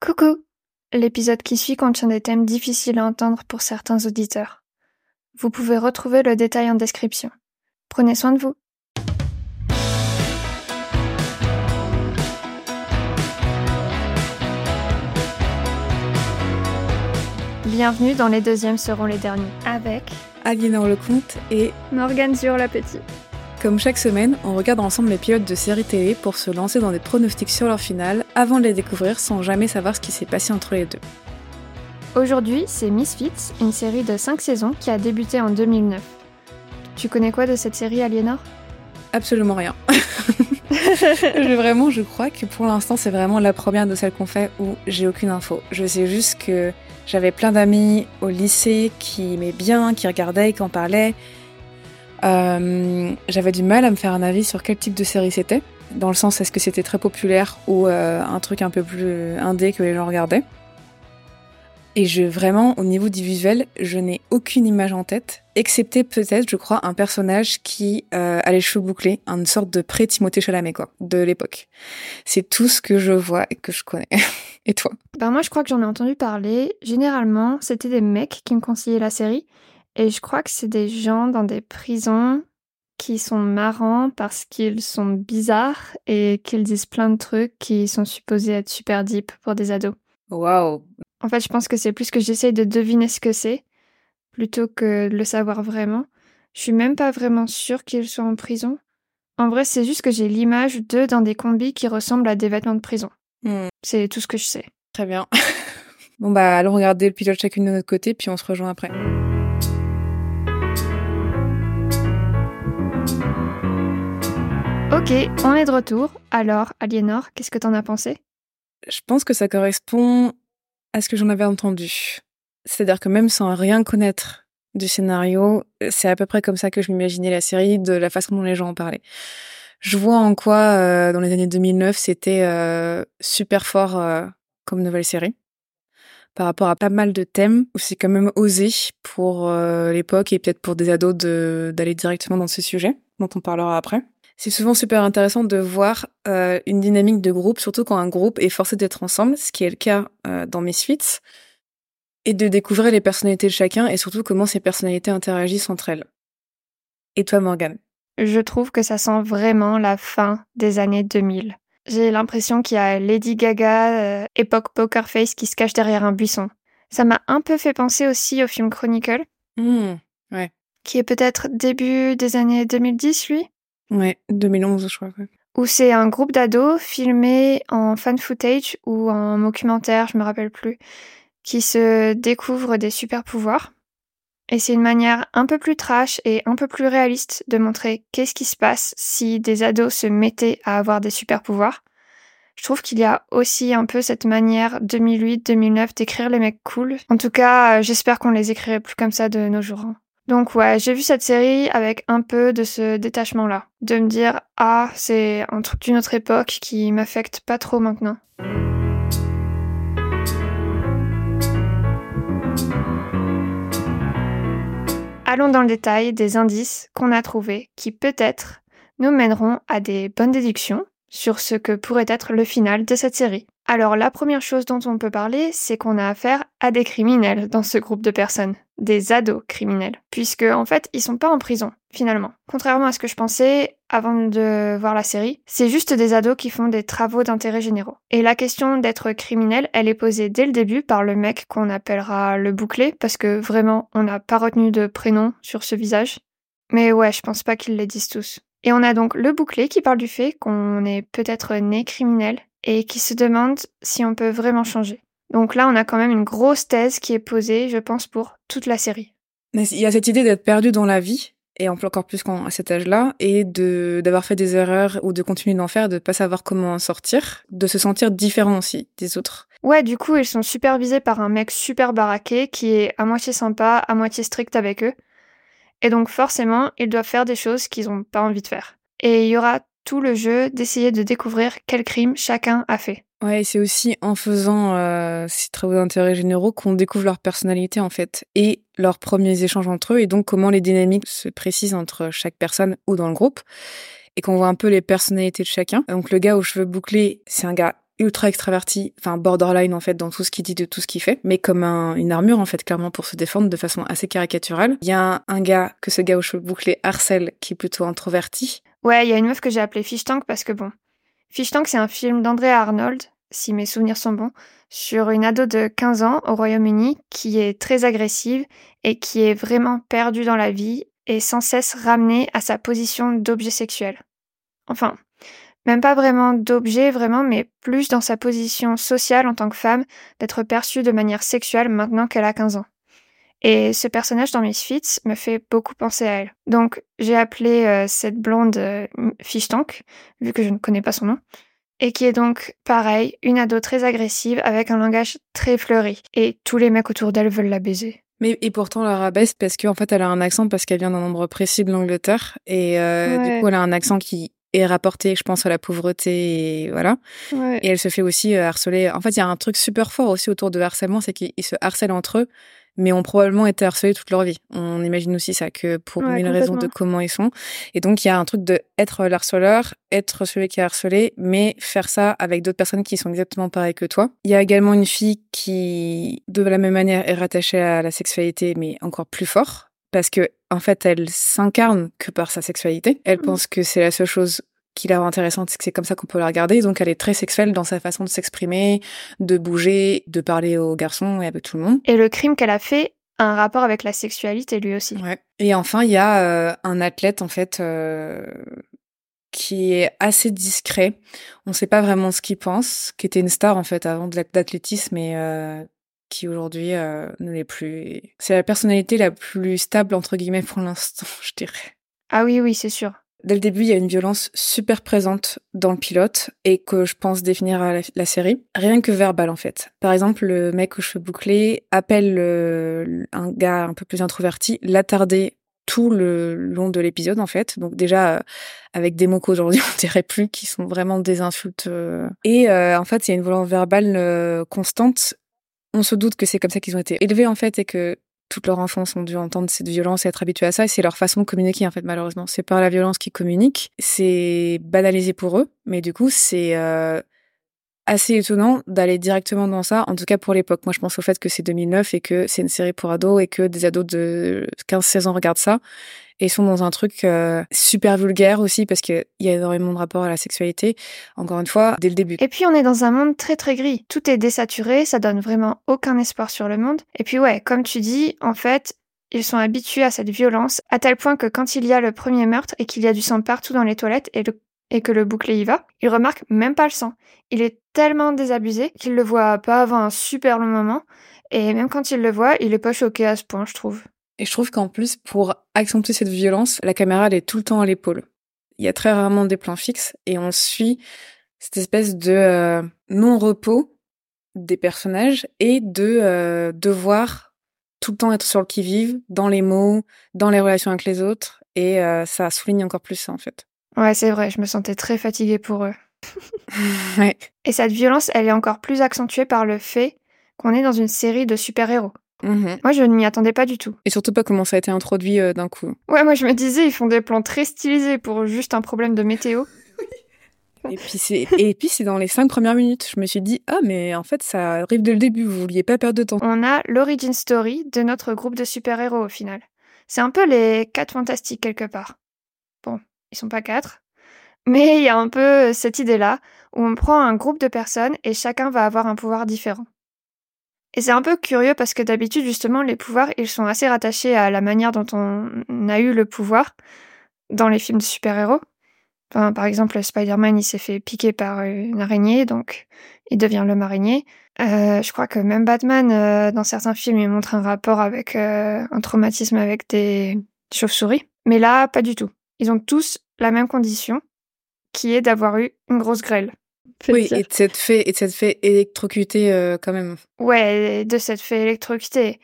Coucou L'épisode qui suit contient des thèmes difficiles à entendre pour certains auditeurs. Vous pouvez retrouver le détail en description. Prenez soin de vous. Bienvenue dans Les Deuxièmes seront les derniers, avec Aliénor Lecomte et Morgane sur l'appétit. Comme chaque semaine, on regarde ensemble les pilotes de séries télé pour se lancer dans des pronostics sur leur finale avant de les découvrir sans jamais savoir ce qui s'est passé entre les deux. Aujourd'hui, c'est Misfits, une série de 5 saisons qui a débuté en 2009. Tu connais quoi de cette série, Aliénor? Absolument rien. je, vraiment, je crois que pour l'instant, c'est vraiment la première de celles qu'on fait où j'ai aucune info. Je sais juste que j'avais plein d'amis au lycée qui aimaient bien, qui regardaient, qui en parlaient. Euh, j'avais du mal à me faire un avis sur quel type de série c'était, dans le sens est-ce que c'était très populaire ou euh, un truc un peu plus indé que les gens regardaient. Et je vraiment, au niveau du visuel, je n'ai aucune image en tête, excepté peut-être, je crois, un personnage qui euh, a les cheveux bouclés, une sorte de pré-Timothée Chalamet, quoi, de l'époque. C'est tout ce que je vois et que je connais. et toi? Ben moi, je crois que j'en ai entendu parler. Généralement, c'était des mecs qui me conseillaient la série. Et je crois que c'est des gens dans des prisons qui sont marrants parce qu'ils sont bizarres et qu'ils disent plein de trucs qui sont supposés être super deep pour des ados. Waouh En fait, je pense que c'est plus que j'essaye de deviner ce que c'est plutôt que de le savoir vraiment. Je suis même pas vraiment sûre qu'ils soient en prison. En vrai, c'est juste que j'ai l'image d'eux dans des combis qui ressemblent à des vêtements de prison. Hmm. C'est tout ce que je sais. Très bien. bon bah allons regarder le pilote chacune de notre côté puis on se rejoint après. Ok, on est de retour. Alors, Aliénor, qu'est-ce que t'en as pensé? Je pense que ça correspond à ce que j'en avais entendu. C'est-à-dire que même sans rien connaître du scénario, c'est à peu près comme ça que je m'imaginais la série, de la façon dont les gens en parlaient. Je vois en quoi, euh, dans les années 2009, c'était euh, super fort euh, comme nouvelle série. Par rapport à pas mal de thèmes, où c'est quand même osé pour l'époque et peut-être pour des ados d'aller directement dans ce sujet, dont on parlera après. C'est souvent super intéressant de voir euh, une dynamique de groupe, surtout quand un groupe est forcé d'être ensemble, ce qui est le cas euh, dans Misfits, et de découvrir les personnalités de chacun et surtout comment ces personnalités interagissent entre elles. Et toi, Morgane? Je trouve que ça sent vraiment la fin des années 2000. J'ai l'impression qu'il y a Lady Gaga, euh, époque Poker Face, qui se cache derrière un buisson. Ça m'a un peu fait penser aussi au film Chronicle. Mmh, ouais. Qui est peut-être début des années 2010, lui? Ouais, 2011, je crois. Ouais. Où c'est un groupe d'ados filmé en fan footage ou en documentaire, je me rappelle plus, qui se découvrent des super pouvoirs. Et c'est une manière un peu plus trash et un peu plus réaliste de montrer qu'est-ce qui se passe si des ados se mettaient à avoir des super pouvoirs. Je trouve qu'il y a aussi un peu cette manière 2008-2009 d'écrire les mecs cool. En tout cas, j'espère qu'on les écrirait plus comme ça de nos jours. Donc ouais, j'ai vu cette série avec un peu de ce détachement-là. De me dire, ah, c'est un truc d'une autre époque qui m'affecte pas trop maintenant. Allons dans le détail des indices qu'on a trouvés qui peut-être nous mèneront à des bonnes déductions sur ce que pourrait être le final de cette série. Alors la première chose dont on peut parler, c'est qu'on a affaire à des criminels dans ce groupe de personnes, des ados criminels, puisque en fait ils sont pas en prison finalement. Contrairement à ce que je pensais avant de voir la série, c'est juste des ados qui font des travaux d'intérêt généraux. Et la question d'être criminel, elle est posée dès le début par le mec qu'on appellera le bouclé, parce que vraiment on n'a pas retenu de prénom sur ce visage. Mais ouais, je pense pas qu'ils les disent tous. Et on a donc le bouclé qui parle du fait qu'on est peut-être né criminel et qui se demande si on peut vraiment changer. Donc là, on a quand même une grosse thèse qui est posée, je pense, pour toute la série. Mais il y a cette idée d'être perdu dans la vie, et encore plus quand, à cet âge-là, et de d'avoir fait des erreurs ou de continuer d'en faire, de pas savoir comment en sortir, de se sentir différent aussi des autres. Ouais, du coup, ils sont supervisés par un mec super baraqué qui est à moitié sympa, à moitié strict avec eux. Et donc forcément, ils doivent faire des choses qu'ils ont pas envie de faire. Et il y aura tout le jeu d'essayer de découvrir quel crime chacun a fait. Ouais, c'est aussi en faisant euh, ces travaux d'intérêt généraux qu'on découvre leur personnalité en fait et leurs premiers échanges entre eux et donc comment les dynamiques se précisent entre chaque personne ou dans le groupe et qu'on voit un peu les personnalités de chacun. Donc le gars aux cheveux bouclés, c'est un gars ultra extraverti, enfin borderline en fait dans tout ce qu'il dit, de tout ce qu'il fait, mais comme un, une armure en fait clairement pour se défendre de façon assez caricaturale. Il y a un, gars que ce gars aux cheveux bouclés harcèle qui est plutôt introverti. Ouais, il y a une meuf que j'ai appelée Fish Tank parce que bon, Fish Tank c'est un film d'André Arnold, si mes souvenirs sont bons, sur une ado de 15 ans au Royaume-Uni qui est très agressive et qui est vraiment perdue dans la vie et sans cesse ramenée à sa position d'objet sexuel. Enfin, même pas vraiment d'objet vraiment, mais plus dans sa position sociale en tant que femme, d'être perçue de manière sexuelle maintenant qu'elle a 15 ans. Et ce personnage dans Misfits me fait beaucoup penser à elle. Donc j'ai appelé euh, cette blonde euh, Fish Tank, vu que je ne connais pas son nom, et qui est donc pareil, une ado très agressive avec un langage très fleuri. Et tous les mecs autour d'elle veulent la baiser. Mais et pourtant la rabaisse parce qu'en fait elle a un accent parce qu'elle vient d'un endroit précis de l'Angleterre et euh, du coup elle a un accent qui est rapporté, je pense, à la pauvreté et voilà. Et elle se fait aussi euh, harceler. En fait, il y a un truc super fort aussi autour de harcèlement, c'est qu'ils se harcèlent entre eux mais ont probablement été harcelés toute leur vie. On imagine aussi ça, que pour une raison de comment ils sont. Et donc, il y a un truc de être l'harceleur, être celui qui est harcelé, mais faire ça avec d'autres personnes qui sont exactement pareilles que toi. Il y a également une fille qui, de la même manière, est rattachée à la sexualité, mais encore plus fort. Parce que, en fait, elle s'incarne que par sa sexualité. Elle mmh. pense que c'est la seule chose qui la rend intéressante, c'est que c'est comme ça qu'on peut la regarder. Donc elle est très sexuelle dans sa façon de s'exprimer, de bouger, de parler aux garçons et avec tout le monde. Et le crime qu'elle a fait a un rapport avec la sexualité lui aussi. Ouais. Et enfin, il y a euh, un athlète en fait euh, qui est assez discret. On ne sait pas vraiment ce qu'il pense, qui était une star en fait avant d'athlétisme et euh, qui aujourd'hui ne l'est plus. C'est la personnalité la plus stable entre guillemets pour l'instant, je dirais. Ah oui, oui, c'est sûr. Dès le début, il y a une violence super présente dans le pilote et que je pense définir la, la série. Rien que verbal, en fait. Par exemple, le mec aux cheveux bouclés appelle un gars un peu plus introverti l'attardé tout le long de l'épisode, en fait. Donc déjà, euh, avec des mots qu'aujourd'hui on dirait plus, qui sont vraiment des insultes. Euh. Et euh, en fait, il y a une violence verbale constante. On se doute que c'est comme ça qu'ils ont été élevés, en fait, et que toute leur enfance ont dû entendre cette violence et être habitués à ça. Et c'est leur façon de communiquer, en fait, malheureusement. C'est par la violence qu'ils communiquent. C'est banalisé pour eux, mais du coup, c'est euh, assez étonnant d'aller directement dans ça, en tout cas pour l'époque. Moi, je pense au fait que c'est 2009 et que c'est une série pour ados et que des ados de 15-16 ans regardent ça et sont dans un truc euh, super vulgaire aussi parce qu'il y a énormément de rapports à la sexualité, encore une fois, dès le début. Et puis on est dans un monde très très gris. Tout est désaturé, ça donne vraiment aucun espoir sur le monde. Et puis ouais, comme tu dis, en fait, ils sont habitués à cette violence, à tel point que quand il y a le premier meurtre et qu'il y a du sang partout dans les toilettes et, et que le bouclier y va, ils remarquent même pas le sang. Il est tellement désabusé qu'il le voit pas avant un super long moment, et même quand il le voit, il est pas choqué à ce point, je trouve. Et je trouve qu'en plus, pour accentuer cette violence, la caméra, elle est tout le temps à l'épaule. Il y a très rarement des plans fixes et on suit cette espèce de euh, non-repos des personnages et de euh, devoir tout le temps être sur le qui-vive, dans les mots, dans les relations avec les autres. Et euh, ça souligne encore plus ça, en fait. Ouais, c'est vrai, je me sentais très fatiguée pour eux. ouais. Et cette violence, elle est encore plus accentuée par le fait qu'on est dans une série de super-héros. Mhm. Moi, je ne m'y attendais pas du tout. Et surtout pas comment ça a été introduit euh, d'un coup. Ouais, moi je me disais, ils font des plans très stylisés pour juste un problème de météo. Et puis c'est et puis c'est dans les cinq premières minutes. Je me suis dit ah mais en fait ça arrive dès le début. Vous vouliez pas perdre de temps. On a l'origin story de notre groupe de super héros au final. C'est un peu les quatre fantastiques quelque part. Ils sont pas quatre, mais il y a un peu cette idée là où on prend un groupe de personnes et chacun va avoir un pouvoir différent. Et c'est un peu curieux parce que d'habitude, justement, les pouvoirs, ils sont assez rattachés à la manière dont on a eu le pouvoir dans les films de super-héros. Enfin, par exemple, Spider-Man, il s'est fait piquer par une araignée, donc il devient l'homme araignée. Euh, je crois que même Batman, euh, dans certains films, il montre un rapport avec euh, un traumatisme avec des chauves-souris. Mais là, pas du tout. Ils ont tous la même condition, qui est d'avoir eu une grosse grêle. Oui, et de cette fait, et de fait électrocuter euh, quand même. Ouais, de cette fait électrocuter.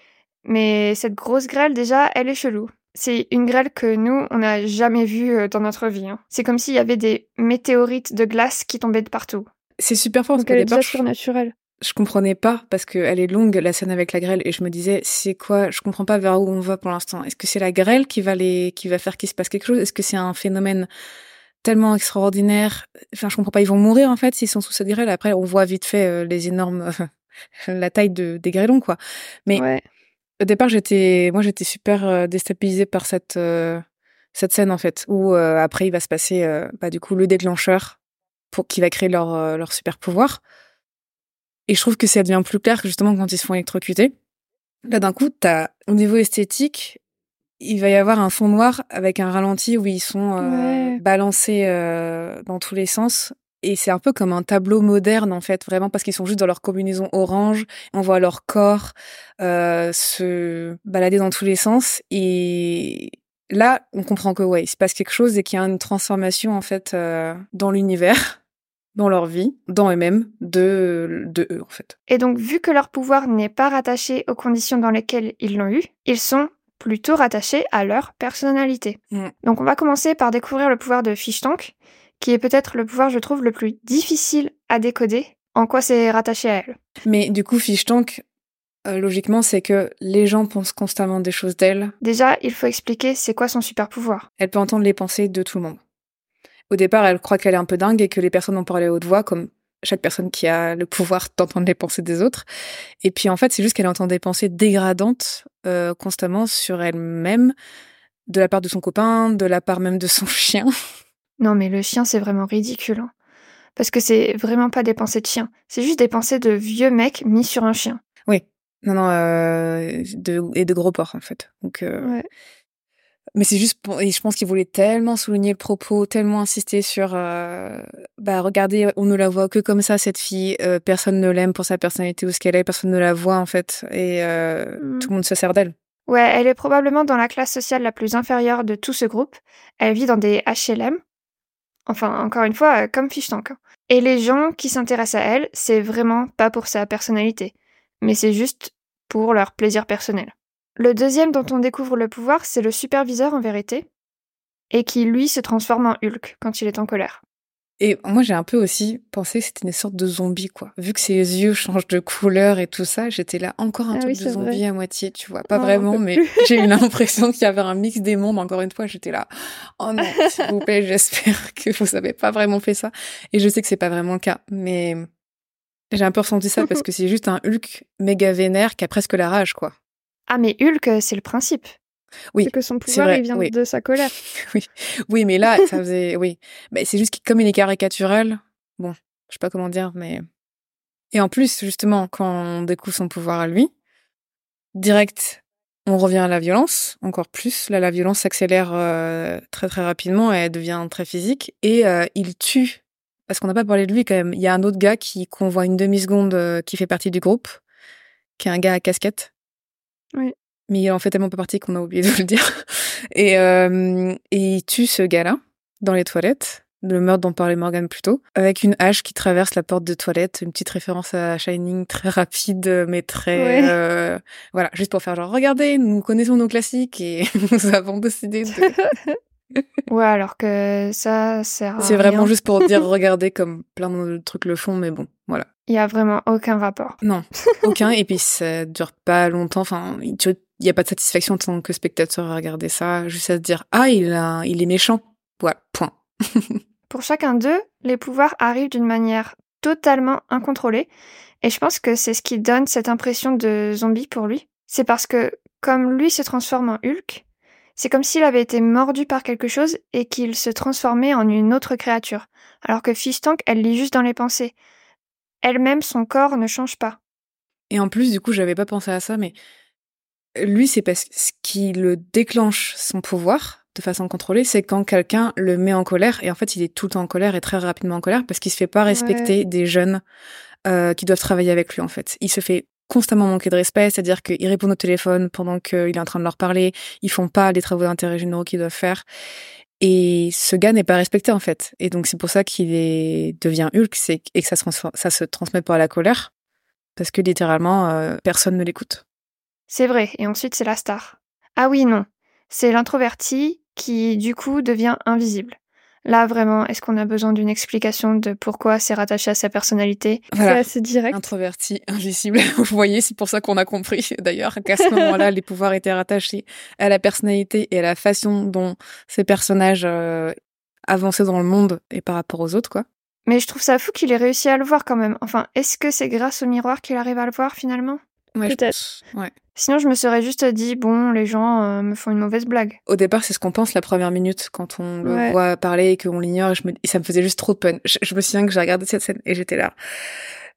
Mais cette grosse grêle, déjà, elle est chelou. C'est une grêle que nous, on n'a jamais vue euh, dans notre vie. Hein. C'est comme s'il y avait des météorites de glace qui tombaient de partout. C'est super fort parce qu'elle est déjà surnaturelle. Je comprenais pas parce qu'elle est longue la scène avec la grêle et je me disais c'est quoi? Je comprends pas vers où on va pour l'instant est-ce que c'est la grêle qui va les qui va faire qu'il se passe quelque chose? Est-ce que c'est un phénomène tellement extraordinaires. Enfin, je comprends pas, ils vont mourir en fait s'ils sont sous cette grêle. Après, on voit vite fait les énormes, la taille de, des grêlons quoi. Mais Ouais. au départ, j'étais, moi, j'étais super déstabilisée par cette cette scène en fait, où après il va se passer, bah du coup, le déclencheur pour qui va créer leur leur super pouvoir. Et je trouve que ça devient plus clair que justement quand ils se font électrocuter. Là, d'un coup, t'as, au niveau esthétique, il va y avoir un fond noir avec un ralenti où ils sont euh, Ouais. balancés euh, dans tous les sens. Et c'est un peu comme un tableau moderne, en fait, vraiment, parce qu'ils sont juste dans leur combinaison orange. On voit leur corps euh, se balader dans tous les sens. Et là, on comprend que, ouais, il se passe quelque chose et qu'il y a une transformation, en fait, dans l'univers, dans leur vie, dans eux-mêmes, de, de eux, en fait. Et donc, vu que leur pouvoir n'est pas rattaché aux conditions dans lesquelles ils l'ont eu, ils sont plutôt rattachés à leur personnalité. Mm. Donc, on va commencer par découvrir le pouvoir de Fish Tank, qui est peut-être le pouvoir, je trouve, le plus difficile à décoder. En quoi c'est rattaché à elle? Mais du coup, Fish Tank, euh, logiquement, c'est que les gens pensent constamment des choses d'elle. Déjà, il faut expliquer c'est quoi son super pouvoir. Elle peut entendre les pensées de tout le monde. Au départ, elle croit qu'elle est un peu dingue et que les personnes vont parler à haute voix, comme chaque personne qui a le pouvoir d'entendre les pensées des autres. Et puis en fait, c'est juste qu'elle entend des pensées dégradantes euh, constamment sur elle-même, de la part de son copain, de la part même de son chien. Non, mais le chien, c'est vraiment ridicule. hein. Parce que c'est vraiment pas des pensées de chien. C'est juste des pensées de vieux mecs mis sur un chien. Non, non, euh, de, et de gros porcs en fait. Donc, euh, Ouais. Mais c'est juste pour, et je pense qu'il voulait tellement souligner le propos, tellement insister sur, euh, bah regardez, on ne la voit que comme ça cette fille, euh, personne ne l'aime pour sa personnalité ou ce qu'elle est, personne ne la voit en fait, et euh, Mm. tout le monde se sert d'elle. Ouais, elle est probablement dans la classe sociale la plus inférieure de tout ce groupe. Elle vit dans des HLM. Enfin, encore une fois, comme Fish Tank. hein. Et les gens qui s'intéressent à elle, c'est vraiment pas pour sa personnalité, mais c'est juste pour leur plaisir personnel. Le deuxième dont on découvre le pouvoir, c'est le superviseur en vérité, et qui lui se transforme en Hulk quand il est en colère. Et moi j'ai un peu aussi pensé que c'était une sorte de zombie quoi. Vu que ses yeux changent de couleur et tout ça, j'étais là encore un Ah truc oui, de zombie vrai. à moitié, tu vois. Pas Non, vraiment, mais j'ai eu l'impression qu'il y avait un mix des mondes. Encore une fois, j'étais là. Oh non, s'il vous plaît, j'espère que vous avez pas vraiment fait ça. Et je sais que c'est pas vraiment le cas, mais j'ai un peu ressenti ça parce que c'est juste un Hulk méga vénère qui a presque la rage quoi. Ah mais Hulk, euh, c'est le principe. Oui, c'est que son pouvoir, vrai, il vient oui. de sa colère. oui, oui, mais là, ça faisait, oui. Mais c'est juste que comme il est caricatural, bon, je sais pas comment dire, mais. Et en plus, justement, quand on découvre son pouvoir à lui, direct, on revient à la violence, encore plus. Là, la violence s'accélère euh, très très rapidement et elle devient très physique. Et euh, il tue, parce qu'on n'a pas parlé de lui quand même. Il y a un autre gars qui qu'on voit une demi seconde, euh, qui fait partie du groupe, qui est un gars à casquette. Oui. Mais il en fait tellement pas partie qu'on a oublié de le dire. Et, euh, et il tue ce gars-là dans les toilettes, le meurtre dont parlait Morgan plus tôt, avec une hache qui traverse la porte de toilette, une petite référence à Shining très rapide, mais très... Ouais. euh, voilà, juste pour faire genre, regardez, nous connaissons nos classiques et nous avons décidé de... Ouais, alors que ça sert à C'est vraiment juste pour dire, regardez comme plein de trucs le font, mais bon, voilà. Il y a vraiment aucun rapport. Non, aucun. et puis ça dure pas longtemps. Enfin, il y a pas de satisfaction en tant que spectateur à regarder ça, juste à se dire ah il a, il est méchant. Voilà, point. Pour chacun d'eux, les pouvoirs arrivent d'une manière totalement incontrôlée, et je pense que c'est ce qui donne cette impression de zombie pour lui. C'est parce que, comme lui se transforme en Hulk, c'est comme s'il avait été mordu par quelque chose et qu'il se transformait en une autre créature. Alors que Fish Tank, elle lit juste dans les pensées. Elle-même, son corps ne change pas. Et en plus, du coup, j'avais pas pensé à ça, mais lui, c'est parce que ce qui le déclenche son pouvoir de façon contrôlée, c'est quand quelqu'un le met en colère. Et en fait, il est tout le temps en colère et très rapidement en colère parce qu'il se fait pas respecter des jeunes euh, qui doivent travailler avec lui, en fait. Il se fait constamment manquer de respect, c'est-à-dire qu'ils répondent au téléphone pendant qu'il est en train de leur parler, ils font pas les travaux d'intérêt généraux qu'ils doivent faire. Et ce gars n'est pas respecté en fait. Et donc c'est pour ça qu'il devient Hulk, et que ça se, ça se transmet par la colère, parce que littéralement euh, personne ne l'écoute. C'est vrai, et ensuite c'est la star. Ah oui, non. C'est l'introverti qui, du coup, devient invisible. Là, vraiment, est-ce qu'on a besoin d'une explication de pourquoi c'est rattaché à sa personnalité? Voilà. C'est assez direct. Introverti, invisible. Vous voyez, c'est pour ça qu'on a compris d'ailleurs qu'à ce moment-là, les pouvoirs étaient rattachés à la personnalité et à la façon dont ces personnages euh, avancer dans le monde et par rapport aux autres, quoi. Mais je trouve ça fou qu'il ait réussi à le voir quand même. Enfin, est-ce que c'est grâce au miroir qu'il arrive à le voir finalement? Ouais, Peut-être. Ouais. Sinon, je me serais juste dit, bon, les gens euh, me font une mauvaise blague. Au départ, c'est ce qu'on pense la première minute quand on le Ouais. voit parler et qu'on l'ignore. Et, je me- et ça me faisait juste trop de peine. Je, je me souviens que j'ai regardé cette scène et j'étais là.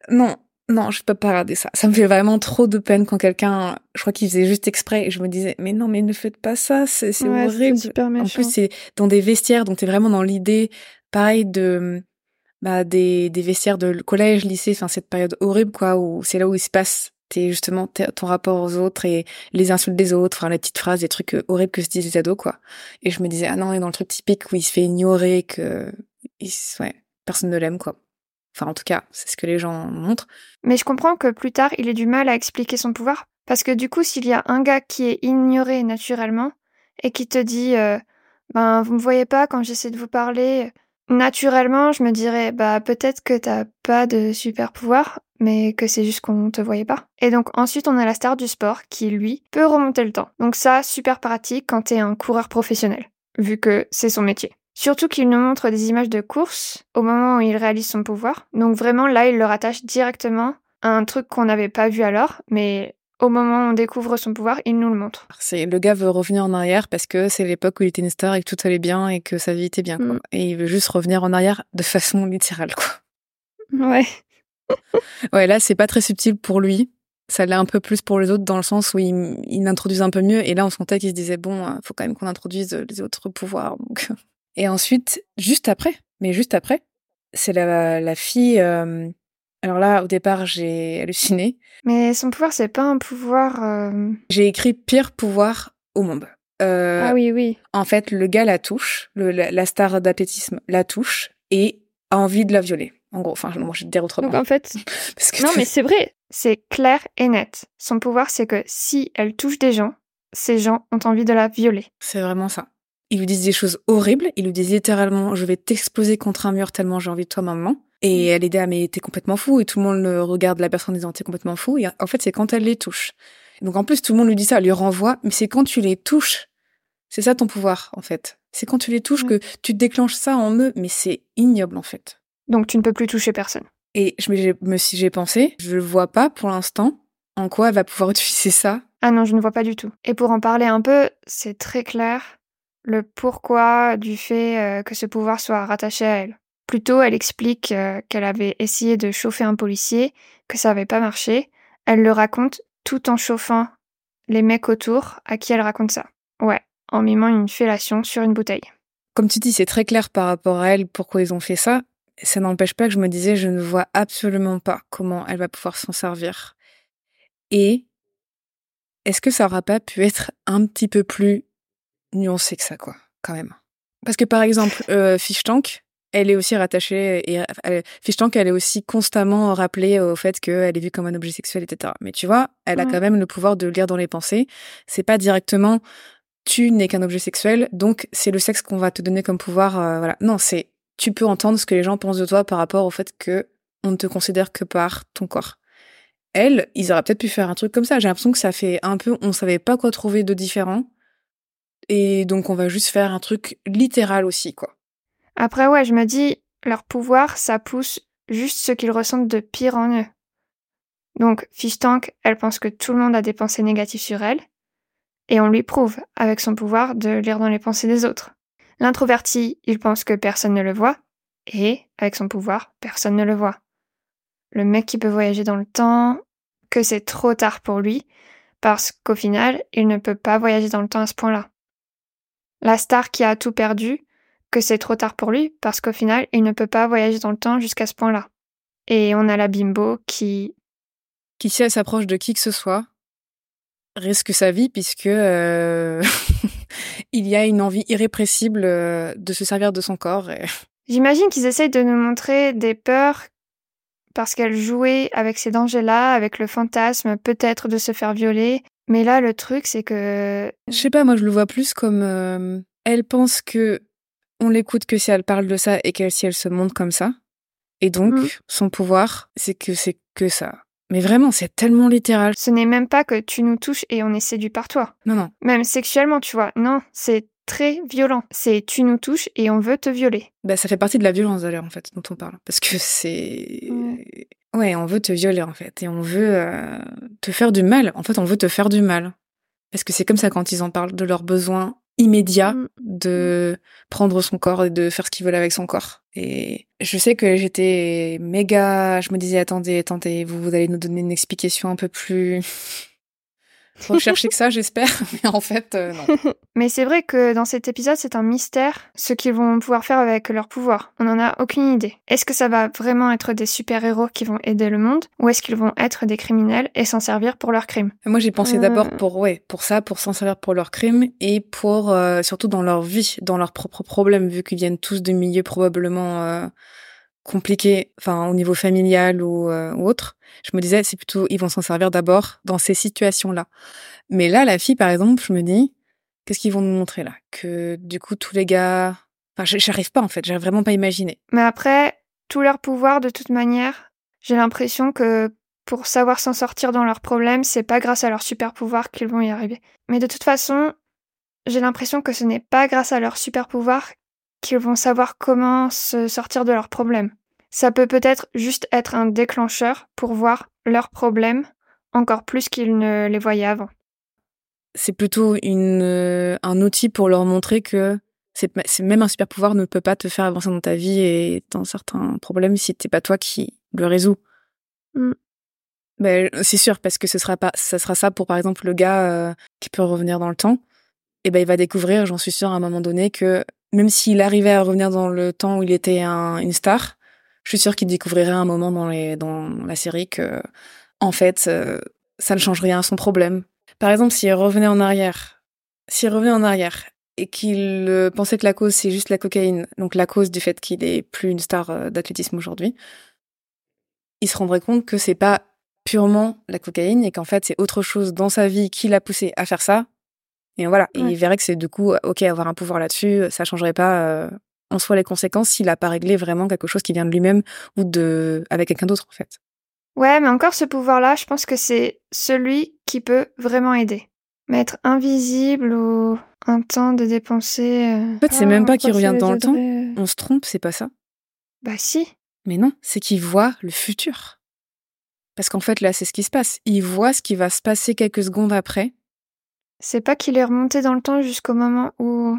Non, non, je peux pas regarder ça. Ça me fait vraiment trop de peine quand quelqu'un, je crois qu'il faisait juste exprès et je me disais, mais non, mais ne faites pas ça, c'est Ouais, horrible. super En plus, c'est dans des vestiaires, donc t'es vraiment dans l'idée, pareil, de bah, des, des vestiaires de collège, lycée, enfin cette période horrible, quoi, où c'est là où il se passe t'es justement ton rapport aux autres et les insultes des autres, enfin les petites phrases, des trucs euh, horribles que se disent les ados, quoi. Et je me disais, ah non, on est dans le truc typique où il se fait ignorer, que ouais, personne ne l'aime, quoi. Enfin, en tout cas, c'est ce que les gens montrent. Mais je comprends que plus tard, il ait du mal à expliquer son pouvoir. Parce que du coup, s'il y a un gars qui est ignoré naturellement et qui te dit euh, Ben, vous me voyez pas quand j'essaie de vous parler, naturellement, je me dirais Bah, peut-être que t'as pas de super pouvoir, mais que c'est juste qu'on te voyait pas. Et donc, ensuite, on a la star du sport qui, lui, peut remonter le temps. Donc, ça, super pratique quand t'es un coureur professionnel, vu que c'est son métier. Surtout qu'il nous montre des images de course au moment où il réalise son pouvoir. Donc vraiment là, il le rattache directement à un truc qu'on n'avait pas vu alors, mais au moment où on découvre son pouvoir, il nous le montre. C'est le gars veut revenir en arrière parce que c'est l'époque où il était une star et que tout allait bien et que sa vie était bien, quoi. Mm. Et il veut juste revenir en arrière de façon littérale, quoi. Ouais. Ouais, là, c'est pas très subtil pour lui. Ça l'est un peu plus pour les autres dans le sens où il, il un peu mieux. Et là, on sentait qu'il se disait, bon, euh, faut quand même qu'on introduise euh, les autres pouvoirs. Donc. Et ensuite, juste après, mais juste après, c'est la, la fille. euh, Alors là, au départ, j'ai halluciné. Mais son pouvoir, c'est pas un pouvoir. euh, J'ai écrit pire pouvoir au monde. Euh, Ah oui, oui. En fait, le gars la touche, le, la, la star d'athlétisme la touche et a envie de la violer. En gros, enfin, moi, je vais te dire autrement. Donc en fait, Parce que non, mais c'est vrai. C'est clair et net. Son pouvoir, c'est que si elle touche des gens, ces gens ont envie de la violer. C'est vraiment ça. Ils lui disent des choses horribles. Ils lui disent littéralement, je vais t'exploser contre un mur tellement j'ai envie de toi maman. Et elle est là, mais t'es complètement fou. Et tout le monde le regarde la personne en disant, t'es complètement fou. Et en fait, c'est quand elle les touche. Donc en plus, tout le monde lui dit ça, lui renvoie. Mais c'est quand tu les touches. C'est ça ton pouvoir, en fait. C'est quand tu les touches Ouais. que tu déclenches ça en eux. Mais c'est ignoble, en fait. Donc tu ne peux plus toucher personne. Et je me, suis, j'ai pensé, je ne vois pas pour l'instant en quoi elle va pouvoir utiliser ça. Ah non, je ne vois pas du tout. Et pour en parler un peu, c'est très clair le pourquoi du fait euh, que ce pouvoir soit rattaché à elle. Plutôt, elle explique euh, qu'elle avait essayé de chauffer un policier, que ça n'avait pas marché. Elle le raconte tout en chauffant les mecs autour à qui elle raconte ça. Ouais, en mimant une fellation sur une bouteille. Comme tu dis, c'est très clair par rapport à elle pourquoi ils ont fait ça. Ça n'empêche pas que je me disais, je ne vois absolument pas comment elle va pouvoir s'en servir. Et est-ce que ça aura pas pu être un petit peu plus nuancé que ça, quoi, quand même? Parce que par exemple, euh, Fish Tank, elle est aussi rattachée, et elle, Fish Tank, elle est aussi constamment rappelée au fait qu'elle est vue comme un objet sexuel, etc. Mais tu vois, elle a Mhm. quand même le pouvoir de lire dans les pensées. C'est pas directement tu n'es qu'un objet sexuel, donc c'est le sexe qu'on va te donner comme pouvoir. euh, voilà. Non, c'est tu peux entendre ce que les gens pensent de toi par rapport au fait que on ne te considère que par ton corps. Elle, ils auraient peut-être pu faire un truc comme ça. J'ai l'impression que ça fait un peu, on savait pas quoi trouver de différent, et donc on va juste faire un truc littéral aussi, quoi. Après, ouais, je me dis, leur pouvoir, ça pousse juste ce qu'ils ressentent de pire en eux. Donc, Fish Tank, elle pense que tout le monde a des pensées négatives sur elle, et on lui prouve, avec son pouvoir, de lire dans les pensées des autres. L'introverti, il pense que personne ne le voit, et, avec son pouvoir, personne ne le voit. Le mec qui peut voyager dans le temps, que c'est trop tard pour lui, parce qu'au final, il ne peut pas voyager dans le temps à ce point-là. La star qui a tout perdu, que c'est trop tard pour lui parce qu'au final, il ne peut pas voyager dans le temps jusqu'à ce point-là. Et on a la bimbo qui... Qui si elle s'approche de qui que ce soit risque sa vie puisque euh, il y a une envie irrépressible euh, de se servir de son corps. et- J'imagine qu'ils essayent de nous montrer des peurs parce qu'elle jouait avec ces dangers-là, avec le fantasme peut-être de se faire violer. Mais là, le truc, c'est que... Je sais pas, moi je le vois plus comme euh, elle pense que on l'écoute que si elle parle de ça et qu'elle si elle se montre comme ça. Et donc Mm. son pouvoir, c'est que c'est que ça. Mais vraiment, c'est tellement littéral. Ce n'est même pas que tu nous touches et on est séduit par toi. Non non. Même sexuellement, tu vois. Non, c'est très violent. C'est tu nous touches et on veut te violer. Bah, ça fait partie de la violence d'ailleurs en fait dont on parle parce que c'est ouais. on veut te violer en fait et on veut euh, te faire du mal. En fait, on veut te faire du mal parce que c'est comme ça quand ils en parlent de leurs besoins immédiats Mm. de prendre son corps et de faire ce qu'ils veulent avec son corps. Et je sais que j'étais méga, je me disais attendez, attendez, vous, vous allez nous donner une explication un peu plus recherchée que ça, j'espère. Mais en fait, euh, non. Mais c'est vrai que dans cet épisode, c'est un mystère ce qu'ils vont pouvoir faire avec leur pouvoir. On n'en a aucune idée. Est-ce que ça va vraiment être des super-héros qui vont aider le monde ou est-ce qu'ils vont être des criminels et s'en servir pour leurs crimes Moi, j'ai pensé Euh. d'abord pour ouais, pour ça, pour s'en servir pour leurs crimes et pour euh, surtout dans leur vie, dans leurs propres problèmes, vu qu'ils viennent tous de milieux probablement compliqués, enfin au niveau familial ou, euh, ou autre. Je me disais, c'est plutôt ils vont s'en servir d'abord dans ces situations-là. Mais là, la fille, par exemple, je me dis, qu'est-ce qu'ils vont nous montrer là? Que du coup, tous les gars, enfin, j'arrive pas en fait, j'arrive vraiment pas à imaginer. Mais après, tous leurs pouvoirs, de toute manière, j'ai l'impression que pour savoir s'en sortir dans leurs problèmes, c'est pas grâce à leurs super pouvoirs qu'ils vont y arriver. Mais de toute façon, j'ai l'impression que ce n'est pas grâce à leurs super pouvoirs qu'ils vont savoir comment se sortir de leurs problèmes. Ça peut peut-être juste être un déclencheur pour voir leurs problèmes encore plus qu'ils ne les voyaient avant. c'est plutôt une euh, un outil pour leur montrer que c'est c'est- même un super pouvoir ne peut pas te faire avancer dans ta vie et dans certains problèmes si t'es pas toi qui le résout. Mm. Ben, c'est sûr parce que ce sera pas ça sera ça pour par exemple le gars euh, qui peut revenir dans le temps et ben il va découvrir j'en suis sûre à un moment donné que même s'il arrivait à revenir dans le temps où il était un- une star je suis sûre qu'il découvrirait un moment dans les dans la série que en fait euh, ça ne change rien à son problème. Par exemple, s'il revenait en arrière, s'il revenait en arrière et qu'il euh, pensait que la cause c'est juste la cocaïne, donc la cause du fait qu'il est plus une star euh, d'athlétisme aujourd'hui, il se rendrait compte que c'est pas purement la cocaïne et qu'en fait c'est autre chose dans sa vie qui l'a poussé à faire ça. Et voilà, et il verrait que c'est du coup ok avoir un pouvoir là-dessus, ça changerait pas euh, en soi les conséquences s'il a pas réglé vraiment quelque chose qui vient de lui-même ou de avec quelqu'un d'autre en fait. Ouais, mais encore ce pouvoir-là, je pense que c'est celui qui peut vraiment aider. Mais être invisible ou un temps de dépenser. euh, En fait, c'est ah, même pas qu'il revient dans le temps. aiderait On se trompe, c'est pas ça. Bah si. Mais non, c'est qu'il voit le futur. Parce qu'en fait, là, c'est ce qui se passe. Il voit ce qui va se passer quelques secondes après. C'est pas qu'il est remonté dans le temps jusqu'au moment où.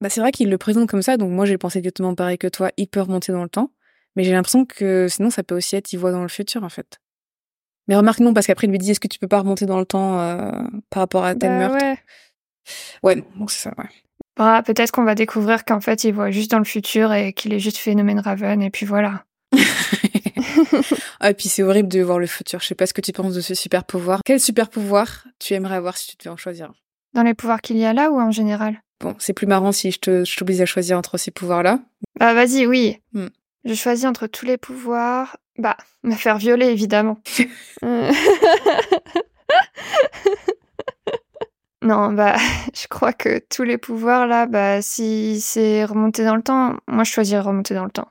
Bah, c'est vrai qu'il le présente comme ça, donc moi, j'ai pensé exactement pareil que toi. Il peut remonter dans le temps. Mais j'ai l'impression que sinon, ça peut aussi être il voit dans le futur, en fait. Mais remarque, non, parce qu'après, il lui dit est-ce que tu peux pas remonter dans le temps euh, par rapport à tel Bah meurtre? ouais. Ouais, donc c'est ça, ouais. Bah, peut-être qu'on va découvrir qu'en fait, il voit juste dans le futur et qu'il est juste phénomène Raven, et puis voilà. ah, et puis c'est horrible de voir le futur. Je sais pas ce que tu penses de ce super pouvoir. Quel super pouvoir tu aimerais avoir si tu devais en choisir? Dans les pouvoirs qu'il y a là ou en général? Bon, c'est plus marrant si je t'oblige à choisir entre ces pouvoirs-là. Bah, vas-y, oui. Hmm. Je choisis entre tous les pouvoirs. Bah, me faire violer, évidemment. Euh. non, bah, je crois que tous les pouvoirs, là, bah, si c'est remonter dans le temps, moi, je choisirais remonter dans le temps.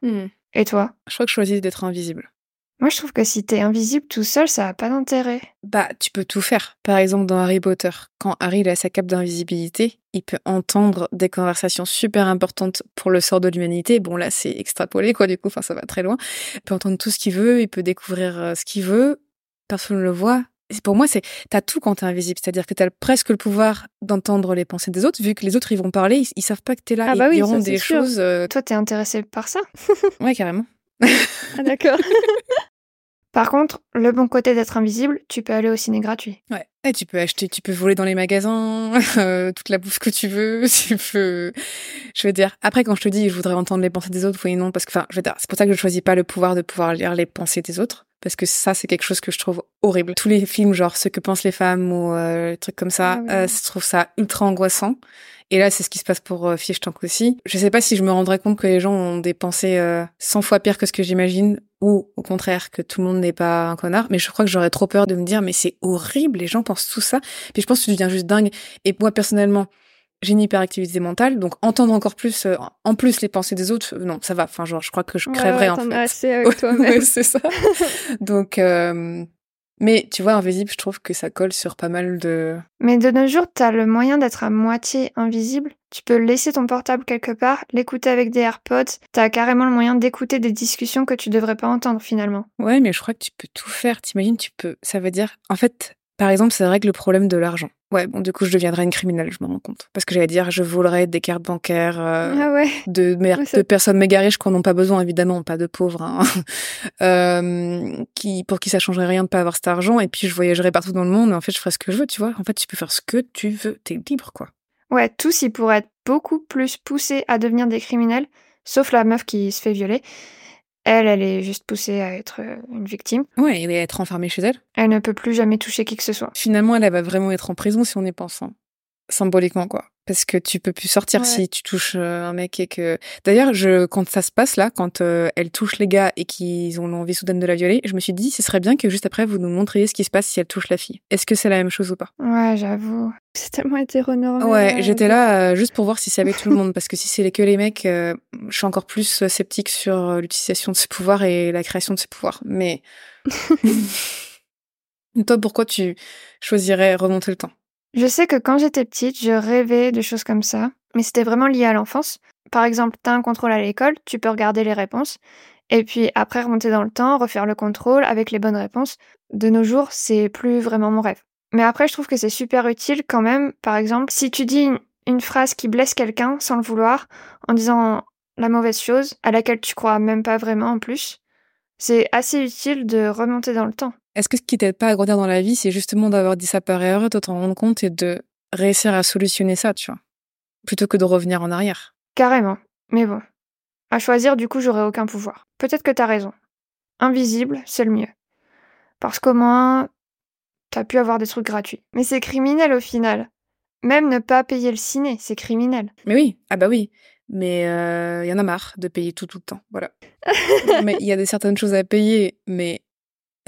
Et toi? Je crois que je choisis d'être invisible. Moi, je trouve que si t'es invisible tout seul, ça a pas d'intérêt. Bah, tu peux tout faire. Par exemple, dans Harry Potter, quand Harry il a sa cape d'invisibilité, il peut entendre des conversations super importantes pour le sort de l'humanité. Bon, là, c'est extrapolé, quoi, du coup, enfin, ça va très loin. Il peut entendre tout ce qu'il veut, il peut découvrir euh, ce qu'il veut. Personne ne le voit. Pour moi, c'est, t'as tout quand t'es invisible. C'est-à-dire que t'as presque le pouvoir d'entendre les pensées des autres, vu que les autres, ils vont parler, ils, ils savent pas que t'es là. Ah bah ils oui, diront ça, des sûr. choses, euh, Toi, t'es intéressé par ça ouais, carrément. Ah, d'accord. Par contre, le bon côté d'être invisible, tu peux aller au ciné gratuit. Ouais. Et tu peux acheter, tu peux voler dans les magasins, euh, toute la bouffe que tu veux. Tu peux, je veux dire. Après, quand je te dis, je voudrais entendre les pensées des autres, oui, non, parce que, enfin, je veux dire, c'est pour ça que je choisis pas le pouvoir de pouvoir lire les pensées des autres, parce que ça, c'est quelque chose que je trouve horrible. Tous les films, genre ce que pensent les femmes ou euh, trucs comme ça, Ah euh, je trouve ça ultra angoissant. Et là, c'est ce qui se passe pour euh, Fish Tank aussi. Je sais pas si je me rendrais compte que les gens ont des pensées euh, 100 fois pires que ce que j'imagine, ou au contraire que tout le monde n'est pas un connard. Mais je crois que j'aurais trop peur de me dire, mais c'est horrible, les gens pensent tout ça. Puis je pense que tu deviens juste dingue. Et moi, personnellement, j'ai une hyperactivité mentale, donc entendre encore plus, euh, en plus les pensées des autres, euh, non, ça va. Enfin, genre, je crois que je crèverais en fait. assez Ouais, ouais, c'est ça. Donc, euh, Mais tu vois, invisible, je trouve que ça colle sur pas mal de. Mais de nos jours, t'as le moyen d'être à moitié invisible. Tu peux laisser ton portable quelque part, l'écouter avec des AirPods. T'as carrément le moyen d'écouter des discussions que tu devrais pas entendre finalement. Ouais, mais je crois que tu peux tout faire. T'imagines, tu peux. Ça veut dire. En fait, par exemple, ça règle le problème de l'argent. Ouais, bon, du coup, je deviendrais une criminelle, je me rends compte. Parce que j'allais dire, je volerais des cartes bancaires euh, Ah ouais. de, mer- Ouais, ça- de personnes méga riches qui n'en ont pas besoin, évidemment, pas de pauvres, hein. euh, qui, pour qui ça changerait rien de pas avoir cet argent. Et puis, je voyagerais partout dans le monde, mais en fait, je ferais ce que je veux, tu vois. En fait, tu peux faire ce que tu veux. T'es libre, quoi. Ouais, tous ils pourraient être beaucoup plus poussés à devenir des criminels, sauf la meuf qui se fait violer. Elle, elle est juste poussée à être euh, une victime. Ouais, et être enfermée chez elle. Elle ne peut plus jamais toucher qui que ce soit. Finalement, elle, elle va vraiment être en prison si on y pense. hein. Symboliquement, quoi. Parce que tu peux plus sortir Ouais. si tu touches euh, un mec et que. D'ailleurs, je, quand ça se passe là, quand euh, elle touche les gars et qu'ils ont l'envie soudaine de la violer, je me suis dit, ce serait bien que juste après, vous nous montriez ce qui se passe si elle touche la fille. Est-ce que c'est la même chose ou pas? Ouais, j'avoue. C'est tellement hétéronormé. Ouais, là, j'étais là euh, juste pour voir si c'est avec tout le monde, parce que si c'est que les mecs, euh, je suis encore plus euh, sceptique sur euh, l'utilisation de ce pouvoir et la création de ce pouvoir. Mais toi, pourquoi tu choisirais remonter le temps? Je sais que quand j'étais petite, je rêvais de choses comme ça, mais c'était vraiment lié à l'enfance. Par exemple, t'as un contrôle à l'école, tu peux regarder les réponses, et puis après remonter dans le temps, refaire le contrôle avec les bonnes réponses. De nos jours, c'est plus vraiment mon rêve. Mais après, je trouve que c'est super utile quand même. Par exemple, si tu dis une, une phrase qui blesse quelqu'un sans le vouloir, en disant la mauvaise chose, à laquelle tu crois même pas vraiment en plus, c'est assez utile de remonter dans le temps. Est-ce que ce qui t'aide pas à grandir dans la vie, c'est justement d'avoir dit ça par erreur, de t'en rendre compte et de réussir à solutionner ça, tu vois? Plutôt que de revenir en arrière. Carrément. Mais bon. À choisir, du coup, j'aurais aucun pouvoir. Peut-être que t'as raison. Invisible, c'est le mieux. Parce qu'au moins, t'as pu avoir des trucs gratuits. Mais c'est criminel au final. Même ne pas payer le ciné, c'est criminel. Mais oui, ah bah oui. Mais il y en a marre de payer tout tout le temps, voilà. mais il y a des certaines choses à payer, mais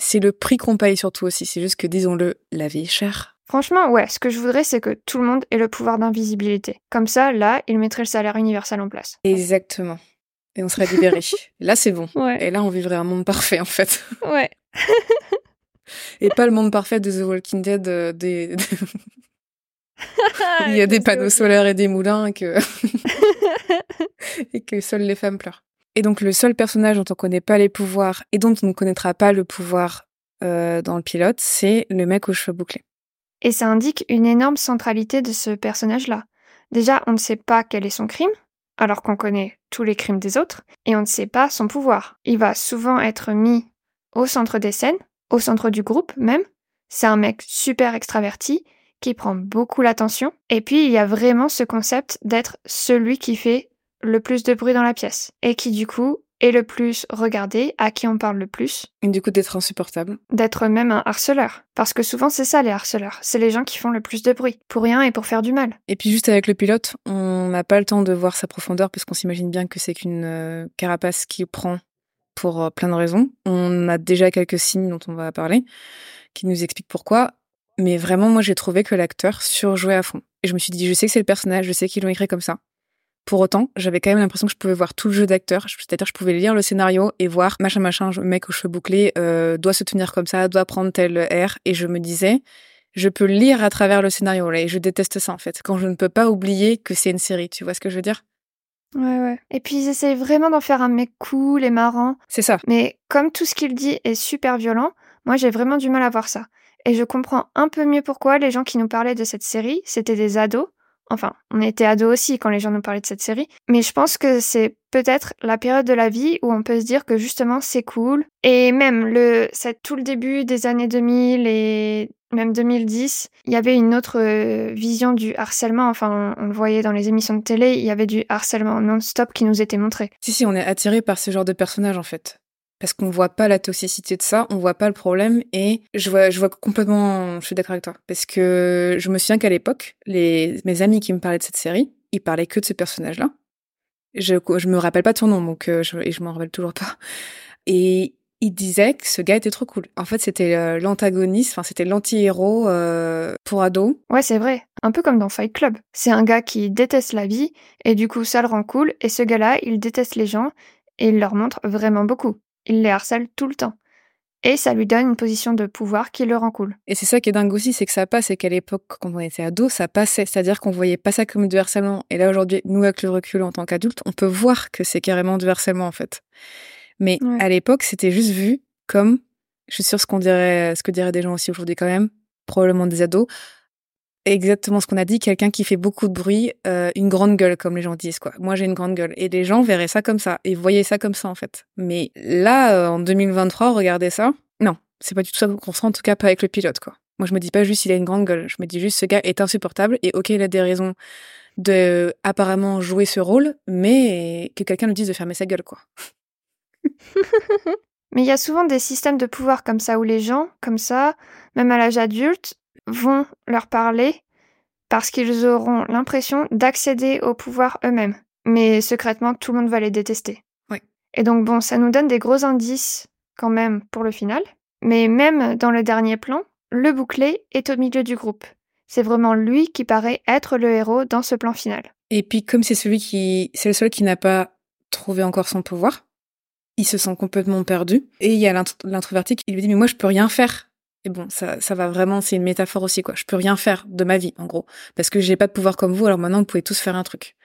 c'est le prix qu'on paye surtout aussi. C'est juste que, disons-le, la vie est chère. Franchement, ouais, ce que je voudrais, c'est que tout le monde ait le pouvoir d'invisibilité. Comme ça, là, ils mettraient le salaire universel en place. Exactement. Et on serait libérés. là, c'est bon. Ouais. Et là, on vivrait un monde parfait, en fait. Ouais. Et pas le monde parfait de The Walking Dead, euh, des... il y a des panneaux solaires et des moulins et que... et que seules les femmes pleurent. Et donc, le seul personnage dont on connaît pas les pouvoirs et dont on ne connaîtra pas le pouvoir euh, dans le pilote, c'est le mec aux cheveux bouclés. Et ça indique une énorme centralité de ce personnage-là. Déjà, on ne sait pas quel est son crime, alors qu'on connaît tous les crimes des autres, et on ne sait pas son pouvoir. Il va souvent être mis au centre des scènes, au centre du groupe même. C'est un mec super extraverti, qui prend beaucoup l'attention. Et puis, il y a vraiment ce concept d'être celui qui fait le plus de bruit dans la pièce, et qui du coup est le plus regardé, à qui on parle le plus, Et du coup, d'être insupportable. d'être même un harceleur. Parce que souvent c'est ça les harceleurs, c'est les gens qui font le plus de bruit, pour rien et pour faire du mal. Et puis juste avec le pilote, on n'a pas le temps de voir sa profondeur parce qu'on s'imagine bien que c'est qu'une euh, carapace qui prend pour euh, plein de raisons. On a déjà quelques signes dont on va parler qui nous expliquent pourquoi. Mais vraiment, moi, j'ai trouvé que l'acteur surjouait à fond. Et je me suis dit, je sais que c'est le personnage, je sais qu'ils l'ont écrit comme ça. Pour autant, j'avais quand même l'impression que je pouvais voir tout le jeu d'acteur. C'est-à-dire, je pouvais lire le scénario et voir machin machin, le mec aux cheveux bouclés euh, doit se tenir comme ça, doit prendre tel air. Et je me disais, je peux lire à travers le scénario là. Et je déteste ça en fait, quand je ne peux pas oublier que c'est une série. Tu vois ce que je veux dire? Ouais, ouais. Et puis ils essayent vraiment d'en faire un mec cool et marrant. C'est ça. Mais comme tout ce qu'il dit est super violent, moi j'ai vraiment du mal à voir ça. Et je comprends un peu mieux pourquoi les gens qui nous parlaient de cette série, c'était des ados. Enfin, on était ados aussi quand les gens nous parlaient de cette série. Mais je pense que c'est peut-être la période de la vie où on peut se dire que justement c'est cool. Et même le, tout le début des années 2000 et même 2010, il y avait une autre euh, vision du harcèlement. Enfin, on, on le voyait dans les émissions de télé, il y avait du harcèlement non-stop qui nous était montré. Si, si, on est attiré par ce genre de personnage en fait. Parce qu'on voit pas la toxicité de ça, on voit pas le problème et je vois, je vois complètement, je suis d'accord avec toi. Parce que je me souviens qu'à l'époque, les, mes amis qui me parlaient de cette série, ils parlaient que de ce personnage-là. Je, je me rappelle pas de son nom, donc, euh, je, et je m'en rappelle toujours pas. Et ils disaient que ce gars était trop cool. En fait, c'était euh, l'antagoniste, enfin, c'était l'anti-héros euh, pour ados. Ouais, c'est vrai. Un peu comme dans Fight Club. C'est un gars qui déteste la vie et du coup ça le rend cool et ce gars-là, il déteste les gens et il leur montre vraiment beaucoup. Il les harcèle tout le temps. et ça lui donne une position de pouvoir qui le rend cool. Et c'est ça qui est dingue aussi, c'est que ça passe et qu'à l'époque, quand on était ado, ça passait. C'est-à-dire qu'on voyait pas ça comme du harcèlement. Et là, aujourd'hui, nous, avec le recul en tant qu'adulte, on peut voir que c'est carrément du harcèlement, en fait. Mais à l'époque, c'était juste vu comme, je suis sûre ce qu'on dirait, ce que diraient des gens aussi aujourd'hui quand même, probablement des ados, exactement ce qu'on a dit, quelqu'un qui fait beaucoup de bruit, euh, une grande gueule, comme les gens disent, quoi. Moi, j'ai une grande gueule. Et les gens verraient ça comme ça, et voyaient ça comme ça, en fait. Mais là, euh, en 2023, regardez ça. Non, c'est pas du tout ça qu'on ressent, en tout cas pas avec le pilote, quoi. Moi, je me dis pas juste il a une grande gueule. Je me dis juste ce gars est insupportable, et ok, il a des raisons de apparemment jouer ce rôle, mais que quelqu'un lui dise de fermer sa gueule, quoi. mais il y a souvent des systèmes de pouvoir comme ça où les gens, comme ça, même à l'âge adulte, vont leur parler parce qu'ils auront l'impression d'accéder au pouvoir eux-mêmes, mais secrètement tout le monde va les détester. Oui. Et donc bon, ça nous donne des gros indices quand même pour le final, mais même dans le dernier plan, le bouclé est au milieu du groupe. C'est vraiment lui qui paraît être le héros dans ce plan final. Et puis comme c'est celui qui c'est le seul qui n'a pas trouvé encore son pouvoir, il se sent complètement perdu et il y a l'introverti qui lui dit mais moi je peux rien faire et bon, ça, ça va vraiment, c'est une métaphore aussi, quoi. Je peux rien faire de ma vie, en gros. Parce que j'ai pas de pouvoir comme vous, alors maintenant, vous pouvez tous faire un truc.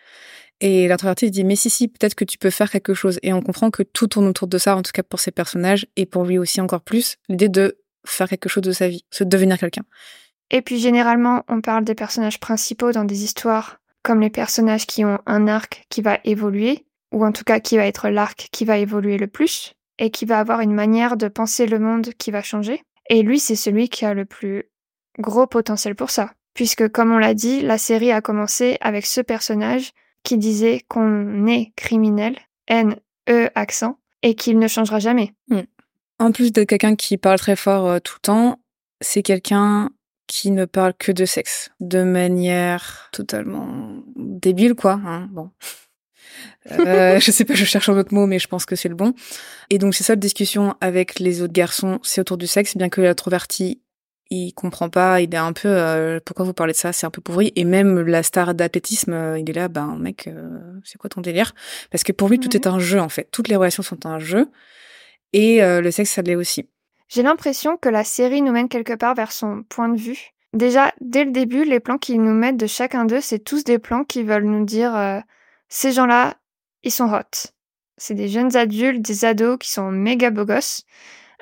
Et l'introverti dit, mais si, si, peut-être que tu peux faire quelque chose. Et on comprend que tout tourne autour de ça, en tout cas pour ces personnages, et pour lui aussi encore plus, l'idée de faire quelque chose de sa vie, de devenir quelqu'un. Et puis généralement, on parle des personnages principaux dans des histoires comme les personnages qui ont un arc qui va évoluer, ou en tout cas qui va être l'arc qui va évoluer le plus, et qui va avoir une manière de penser le monde qui va changer. Et lui, c'est celui qui a le plus gros potentiel pour ça. Puisque, comme on l'a dit, la série a commencé avec ce personnage qui disait qu'on est criminel, N-E accent, et qu'il ne changera jamais. Hmm. En plus de quelqu'un qui parle très fort euh, tout le temps, c'est quelqu'un qui ne parle que de sexe, de manière totalement débile, quoi. Hein, bon. Euh, je sais pas, je cherche un autre mot, mais je pense que c'est le bon. Et donc, c'est ça la discussion avec les autres garçons, c'est autour du sexe, bien que l'introverti, il comprend pas, il est un peu, euh, pourquoi vous parlez de ça, c'est un peu pourri. Et même la star d'athlétisme, euh, il est là, ben, mec, c'est quoi ton délire? Parce que pour lui, tout est un jeu, en fait. Toutes les relations sont un jeu. Et le sexe, ça l'est aussi. J'ai l'impression que la série nous mène quelque part vers son point de vue. Déjà, dès le début, les plans qu'ils nous mettent de chacun d'eux, c'est tous des plans qui veulent nous dire ces gens-là, ils sont hot. C'est des jeunes adultes, des ados qui sont méga beaux gosses.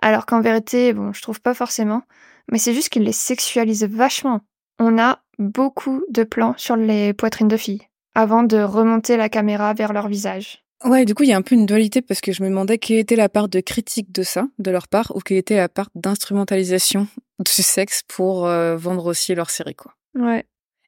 Alors qu'en vérité, bon, je trouve pas forcément. Mais c'est juste qu'ils les sexualisent vachement. On a beaucoup de plans sur les poitrines de filles avant de remonter la caméra vers leur visage. Ouais, du coup, il y a un peu une dualité parce que je me demandais quelle était la part de critique de ça, de leur part, ou quelle était la part d'instrumentalisation du sexe pour euh, vendre aussi leur série, quoi. Ouais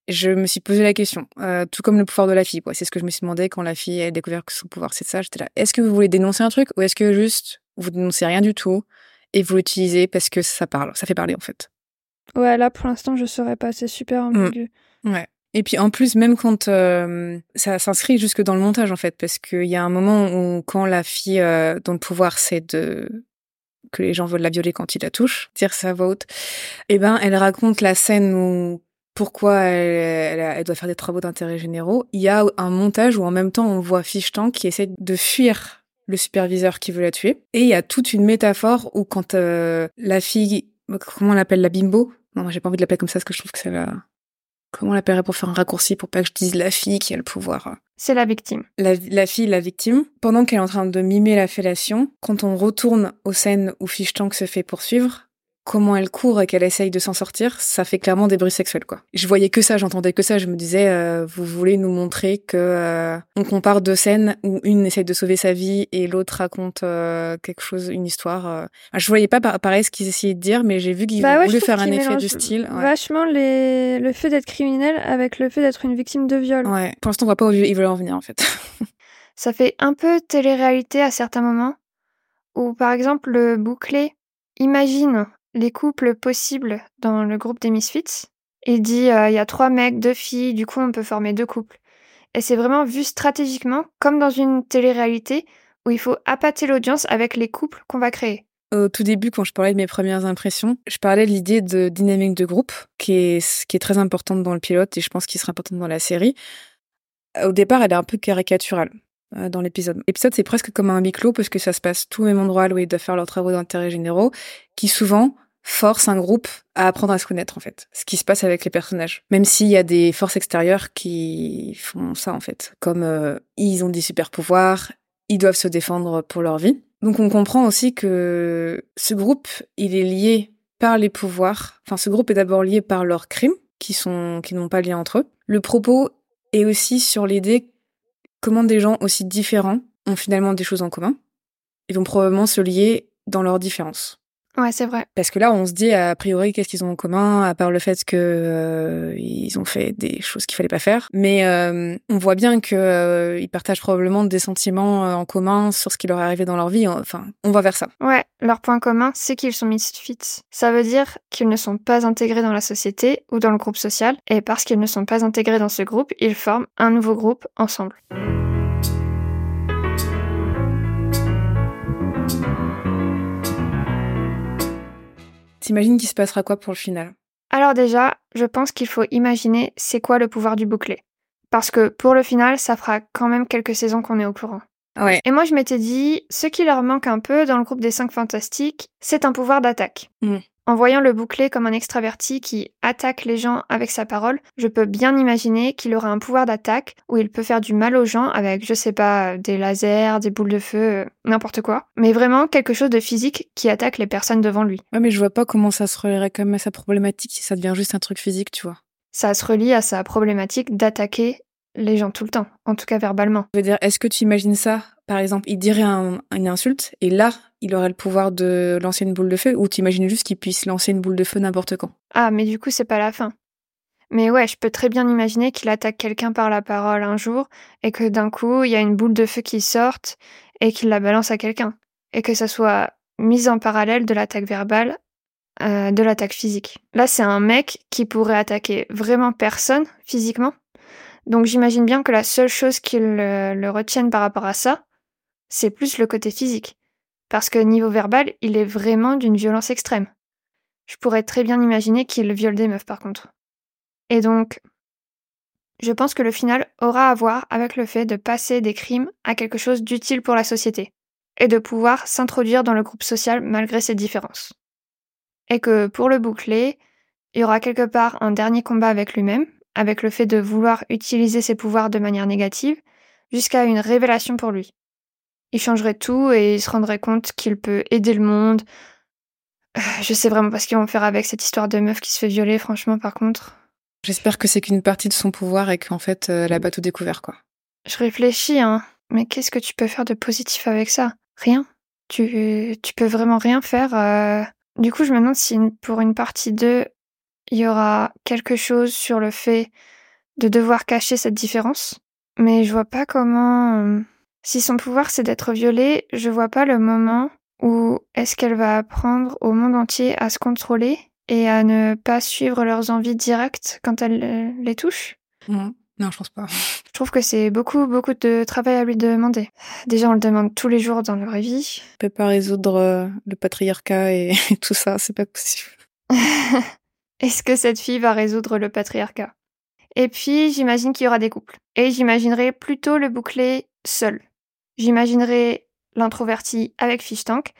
je me suis posé la question, euh, tout comme le pouvoir de la fille. Quoi. C'est ce que je me suis demandé quand la fille a découvert que son pouvoir, c'est ça. J'étais là. Est-ce que vous voulez dénoncer un truc ou est-ce que juste vous dénoncez rien du tout et vous l'utilisez parce que ça parle, ça fait parler en fait? Ouais, là pour l'instant je saurais pas. C'est super mmh. ambigu. Ouais. Et puis en plus, même quand euh, ça s'inscrit jusque dans le montage en fait, parce qu'il y a un moment où quand la fille euh, dont le pouvoir c'est de que les gens veulent la violer quand il la touche, dire sa voix haute, eh ben elle raconte la scène où pourquoi elle, doit faire des travaux d'intérêt généraux, il y a un montage où en même temps on voit Fichtan qui essaie de fuir le superviseur qui veut la tuer. Et il y a toute une métaphore où quand euh, la fille, comment on l'appelle, la bimbo? Non, j'ai pas envie de l'appeler comme ça parce que je trouve que c'est la... Comment on l'appellerait pour faire un raccourci pour pas que je dise la fille qui a le pouvoir? C'est la victime. La, la, fille, la victime. Pendant qu'elle est en train de mimer la fellation, quand on retourne aux scènes où Fichtank se fait poursuivre, comment elle court et qu'elle essaye de s'en sortir, ça fait clairement des bruits sexuels quoi. Je voyais que ça, j'entendais que ça, je me disais euh, vous voulez nous montrer que euh, on compare deux scènes où une essaye de sauver sa vie et l'autre raconte euh, quelque chose, une histoire. Je voyais pas pareil ce qu'ils essayaient de dire, mais j'ai vu qu'ils bah voulaient faire un effet du style. Vachement les... le fait d'être criminel avec le fait d'être une victime de viol. Ouais. Pour l'instant, on voit pas où ils veulent en venir en fait. ça fait un peu télé-réalité à certains moments, où par exemple le bouclé imagine les couples possibles dans le groupe des Misfits. Il dit euh, il y a trois mecs, deux filles, du coup on peut former deux couples. Et c'est vraiment vu stratégiquement comme dans une télé-réalité où il faut appâter l'audience avec les couples qu'on va créer. Au tout début, quand je parlais de mes premières impressions, je parlais de l'idée de dynamique de groupe, qui est, très importante dans le pilote et je pense qu'il sera importante dans la série. Au départ, elle est un peu caricaturale. euh, dans l'épisode. L'épisode, c'est presque comme un huis clos parce que ça se passe tout au même endroit où ils doivent faire leurs travaux d'intérêt généraux, qui souvent force un groupe à apprendre à se connaître en fait. Ce qui se passe avec les personnages. Même s'il y a des forces extérieures qui font ça en fait. Comme euh, ils ont des super pouvoirs, ils doivent se défendre pour leur vie. Donc on comprend aussi que ce groupe, il est lié par les pouvoirs. Enfin, ce groupe est d'abord lié par leurs crimes, qui sont qui n'ont pas lien entre eux. Le propos est aussi sur l'idée comment des gens aussi différents ont finalement des choses en commun et vont probablement se lier dans leurs différences. Ouais, c'est vrai. Parce que là, on se dit a priori qu'est-ce qu'ils ont en commun, à part le fait que euh, ils ont fait des choses qu'il fallait pas faire. Mais euh, on voit bien que euh, ils partagent probablement des sentiments en commun sur ce qui leur est arrivé dans leur vie. Enfin, on va vers ça. Ouais, leur point commun, c'est qu'ils sont misfits. Ça veut dire qu'ils ne sont pas intégrés dans la société ou dans le groupe social, et parce qu'ils ne sont pas intégrés dans ce groupe, ils forment un nouveau groupe ensemble. T'imagines qu'il se passera quoi pour le final? Alors déjà, je pense qu'il faut imaginer c'est quoi le pouvoir du bouclé. Parce que pour le final, ça fera quand même quelques saisons qu'on est au courant. Ouais. Et moi, je m'étais dit, ce qui leur manque un peu dans le groupe des 5 fantastiques, c'est un pouvoir d'attaque. Mm. En voyant le bouclé comme un extraverti qui attaque les gens avec sa parole, je peux bien imaginer qu'il aura un pouvoir d'attaque où il peut faire du mal aux gens avec, je sais pas, des lasers, des boules de feu, euh, n'importe quoi. Mais vraiment quelque chose de physique qui attaque les personnes devant lui. Ouais, mais je vois pas comment ça se relierait quand même à sa problématique si ça devient juste un truc physique, tu vois. Ça se relie à sa problématique d'attaquer les gens tout le temps, en tout cas verbalement. Je veux dire, est-ce que tu imagines ça? Par exemple, il dirait un- une insulte et là, il aurait le pouvoir de lancer une boule de feu ou t'imagines juste qu'il puisse lancer une boule de feu n'importe quand? Ah, mais du coup, c'est pas la fin. Mais ouais, je peux très bien imaginer qu'il attaque quelqu'un par la parole un jour et que d'un coup, il y a une boule de feu qui sorte et qu'il la balance à quelqu'un. Et que ça soit mis en parallèle de l'attaque verbale, euh, de l'attaque physique. Là, c'est un mec qui pourrait attaquer vraiment personne physiquement. Donc j'imagine bien que la seule chose qui le, le retienne par rapport à ça, c'est plus le côté physique. Parce que niveau verbal, il est vraiment d'une violence extrême. Je pourrais très bien imaginer qu'il viole des meufs par contre. Et donc, je pense que le final aura à voir avec le fait de passer des crimes à quelque chose d'utile pour la société, et de pouvoir s'introduire dans le groupe social malgré ses différences. Et que pour le boucler, il y aura quelque part un dernier combat avec lui-même, avec le fait de vouloir utiliser ses pouvoirs de manière négative, jusqu'à une révélation pour lui. Il changerait tout et il se rendrait compte qu'il peut aider le monde. Euh, Je sais vraiment pas ce qu'ils vont faire avec cette histoire de meuf qui se fait violer, franchement, par contre. J'espère que c'est qu'une partie de son pouvoir et qu'en fait, euh, elle a pas tout découvert, quoi. Je réfléchis, hein. Mais qu'est-ce que tu peux faire de positif avec ça? Rien. Tu, tu peux vraiment rien faire. euh. Du coup, je me demande si pour une partie 2, il y aura quelque chose sur le fait de devoir cacher cette différence. Mais je vois pas comment. euh, Si son pouvoir c'est d'être violée, je vois pas le moment où est-ce qu'elle va apprendre au monde entier à se contrôler et à ne pas suivre leurs envies directes quand elle euh, les touche. Non, non je pense pas. Je trouve que c'est beaucoup, beaucoup de travail à lui demander. Déjà, on le demande tous les jours dans la vraie vie. On peut pas résoudre euh, le patriarcat et tout ça, c'est pas possible. Est-ce que cette fille va résoudre le patriarcat? Et puis, j'imagine qu'il y aura des couples. Et j'imaginerai plutôt le bouclé seul. J'imaginerai l'introverti avec Fish Tank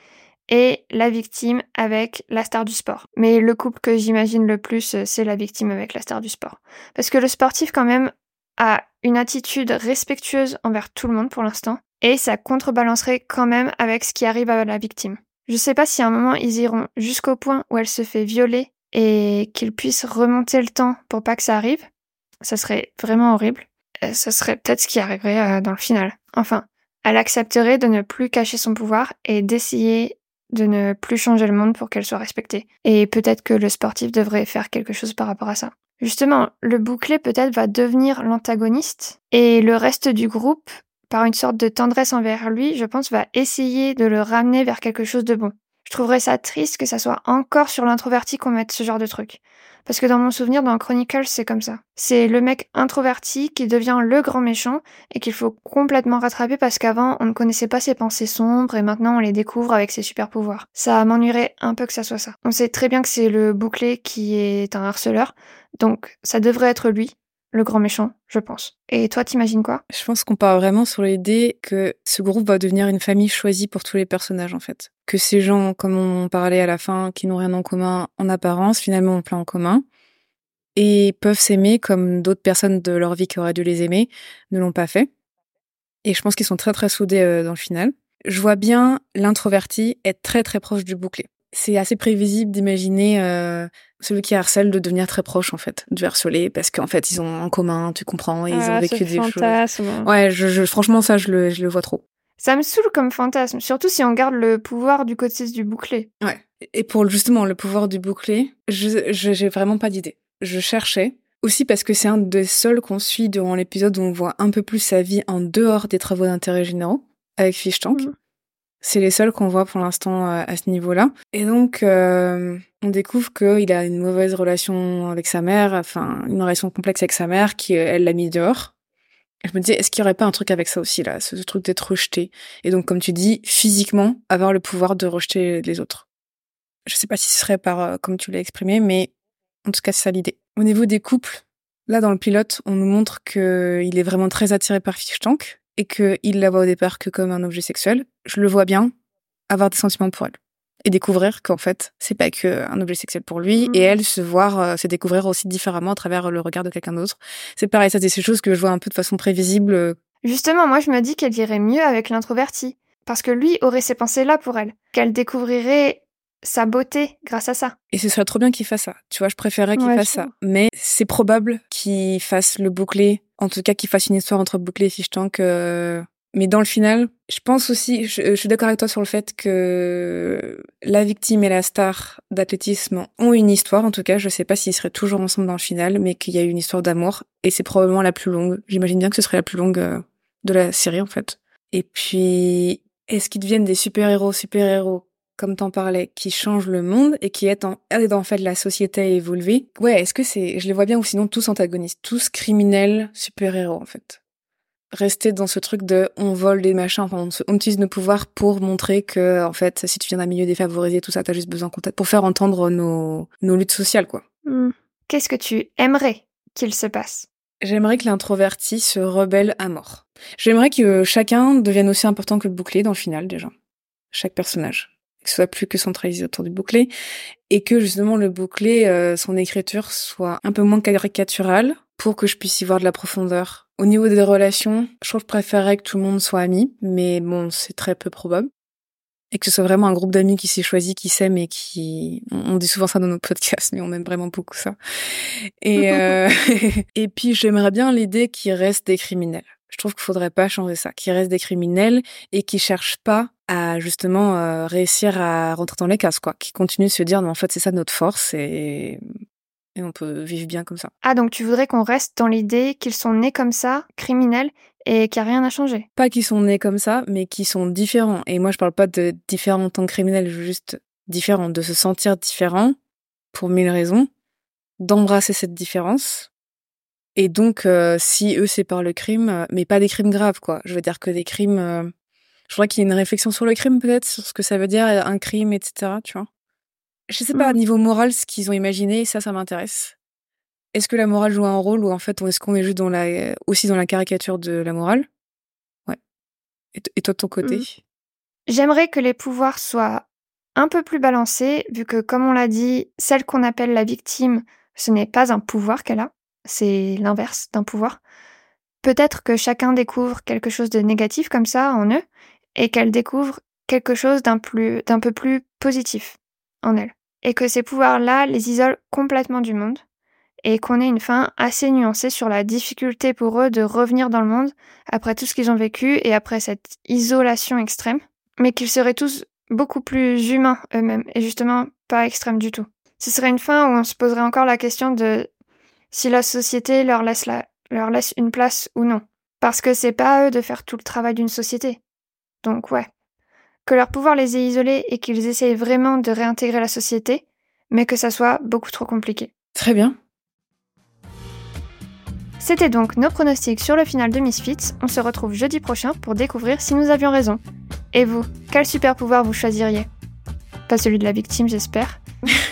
et la victime avec la star du sport. Mais le couple que j'imagine le plus, euh, c'est la victime avec la star du sport. Parce que le sportif, quand même, a une attitude respectueuse envers tout le monde pour l'instant, et ça contrebalancerait quand même avec ce qui arrive à la victime. Je sais pas si à un moment ils iront jusqu'au point où elle se fait violer et qu'ils puissent remonter le temps pour pas que ça arrive. Ça serait vraiment horrible. Euh, Ça serait peut-être ce qui arriverait euh, dans le final. Enfin, elle accepterait de ne plus cacher son pouvoir et d'essayer de ne plus changer le monde pour qu'elle soit respectée. Et peut-être que le sportif devrait faire quelque chose par rapport à ça. Justement, le bouclé peut-être va devenir l'antagoniste et le reste du groupe, par une sorte de tendresse envers lui, je pense, va essayer de le ramener vers quelque chose de bon. Je trouverais ça triste que ça soit encore sur l'introverti qu'on mette ce genre de truc. Parce que dans mon souvenir, dans Chronicles, c'est comme ça. C'est le mec introverti qui devient le grand méchant et qu'il faut complètement rattraper parce qu'avant, on ne connaissait pas ses pensées sombres et maintenant on les découvre avec ses super pouvoirs. Ça m'ennuierait un peu que ça soit ça. On sait très bien que c'est le bouclé qui est un harceleur, donc ça devrait être lui. Le grand méchant, je pense. Et toi, t'imagines quoi? Je pense qu'on part vraiment sur l'idée que ce groupe va devenir une famille choisie pour tous les personnages, en fait. Que ces gens, comme on parlait à la fin, qui n'ont rien en commun en apparence, finalement ont plein en commun. Et peuvent s'aimer comme d'autres personnes de leur vie qui auraient dû les aimer ne l'ont pas fait. Et je pense qu'ils sont très très soudés euh, dans le final. Je vois bien l'introverti être très très proche du bouclé. C'est assez prévisible d'imaginer euh, celui qui harcèle de devenir très proche en fait du harcelé parce qu'en fait ils ont en commun, tu comprends, ils Ah, ont vécu ce des fantasme. choses. Ouais, je, je- franchement ça je le, je le vois trop. Ça me saoule comme fantasme, surtout si on garde le pouvoir du côté du bouclé. Ouais. Et pour justement le pouvoir du bouclé, je j'ai vraiment pas d'idée. Je cherchais aussi parce que c'est un des seuls qu'on suit durant l'épisode où on voit un peu plus sa vie en dehors des travaux d'intérêt généraux avec Fish Tank. Mhm. C'est les seuls qu'on voit pour l'instant euh, à ce niveau-là. Et donc, euh, on découvre qu'il a une mauvaise relation avec sa mère, enfin, une relation complexe avec sa mère, qui, euh, elle, l'a mis dehors. Je me disais, est-ce qu'il y aurait pas un truc avec ça aussi, là, ce truc d'être rejeté? Et donc, comme tu dis, physiquement, avoir le pouvoir de rejeter les autres. Je sais pas si ce serait par, euh, comme tu l'as exprimé, mais en tout cas, c'est ça l'idée. Au niveau des couples, là, dans le pilote, on nous montre qu'il est vraiment très attiré par Fish Tank et qu'il la voit au départ que comme un objet sexuel. Je le vois bien avoir des sentiments pour elle et découvrir qu'en fait, c'est pas que un objet sexuel pour lui et elle se voir, euh, se découvrir aussi différemment à travers le regard de quelqu'un d'autre. C'est pareil, ça, c'est ces choses que je vois un peu de façon prévisible. euh, Justement, moi je me dis qu'elle irait mieux avec l'introverti, parce que lui aurait ces pensées-là pour elle, qu'elle découvrirait sa beauté grâce à ça. Et ce serait trop bien qu'il fasse ça. Tu vois, je préférerais qu'il Ouais, fasse ça. Mais c'est probable qu'il fasse le bouclé. En tout cas, qu'il fasse une histoire entre bouclé et fish tank. euh, Mais dans le final, je pense aussi, je, je suis d'accord avec toi sur le fait que la victime et la star d'athlétisme ont une histoire. En tout cas, je sais pas s'ils seraient toujours ensemble dans le final, mais qu'il y a une histoire d'amour. Et c'est probablement la plus longue. J'imagine bien que ce serait la plus longue euh, de la série, en fait. Et puis, est-ce qu'ils deviennent des super-héros, super-héros? Comme t'en parlais, qui changent le monde et qui aident en, fait la société à évoluer. Ouais, est-ce que c'est, je les vois bien ou sinon tous antagonistes, tous criminels, super-héros en fait. Rester dans ce truc de on vole des machins, enfin on, se- on utilise nos pouvoirs pour montrer que en fait si tu viens d'un milieu défavorisé, tout ça, t'as juste besoin qu'on t'aide pour faire entendre nos, nos luttes sociales quoi. Hmm. Qu'est-ce que tu aimerais qu'il se passe? J'aimerais que l'introverti se rebelle à mort. J'aimerais que chacun devienne aussi important que le bouclier dans le final déjà. Chaque personnage. Que ce soit plus que centralisé autour du bouclier. Et que justement le bouclier, euh, son écriture soit un peu moins caricaturale pour que je puisse y voir de la profondeur. Au niveau des relations, je trouve que je préférerais que tout le monde soit ami, mais bon, c'est très peu probable. Et que ce soit vraiment un groupe d'amis qui s'est choisi, qui s'aime et qui... On dit souvent ça dans nos podcasts, mais on aime vraiment beaucoup ça. Et, euh, et puis j'aimerais bien l'idée qu'ils restent des criminels. Je trouve qu'il faudrait pas changer ça, qu'ils restent des criminels et qui cherchent pas à justement euh, réussir à rentrer dans les cases, quoi. Qui continuent de se dire non, en fait c'est ça notre force et, et on peut vivre bien comme ça. Ah, donc tu voudrais qu'on reste dans l'idée qu'ils sont nés comme ça, criminels, et qu'il n'y a rien à changer? Pas qu'ils sont nés comme ça, mais qui sont différents. Et moi je parle pas de différents en tant que criminels, juste différents, de se sentir différent pour mille raisons, d'embrasser cette différence. Et donc, euh, si eux c'est par le crime, euh, mais pas des crimes graves, quoi. Je veux dire que des crimes. euh, je voudrais qu'il y ait une réflexion sur le crime, peut-être, sur ce que ça veut dire, un crime, etc. Tu vois. Je sais pas, Mm. à niveau moral, ce qu'ils ont imaginé, ça, ça m'intéresse. Est-ce que la morale joue un rôle ou en fait, est-ce qu'on est juste dans la, aussi dans la caricature de la morale? Ouais. Et, toi de ton côté? Mm. J'aimerais que les pouvoirs soient un peu plus balancés, vu que, comme on l'a dit, celle qu'on appelle la victime, ce n'est pas un pouvoir qu'elle a, c'est l'inverse d'un pouvoir. Peut-être que chacun découvre quelque chose de négatif comme ça en eux, et qu'elle découvre quelque chose d'un peu plus positif en elle. Et que ces pouvoirs-là les isolent complètement du monde, et qu'on ait une fin assez nuancée sur la difficulté pour eux de revenir dans le monde après tout ce qu'ils ont vécu et après cette isolation extrême, mais qu'ils seraient tous beaucoup plus humains eux-mêmes, et justement pas extrêmes du tout. Ce serait une fin où on se poserait encore la question de si la société leur laisse, la, leur laisse une place ou non. Parce que c'est pas à eux de faire tout le travail d'une société. Donc ouais. Que leur pouvoir les ait isolés et qu'ils essayent vraiment de réintégrer la société, mais que ça soit beaucoup trop compliqué. Très bien. C'était donc nos pronostics sur le final de Misfits. On se retrouve jeudi prochain pour découvrir si nous avions raison. Et vous, quel super pouvoir vous choisiriez? Pas celui de la victime, j'espère.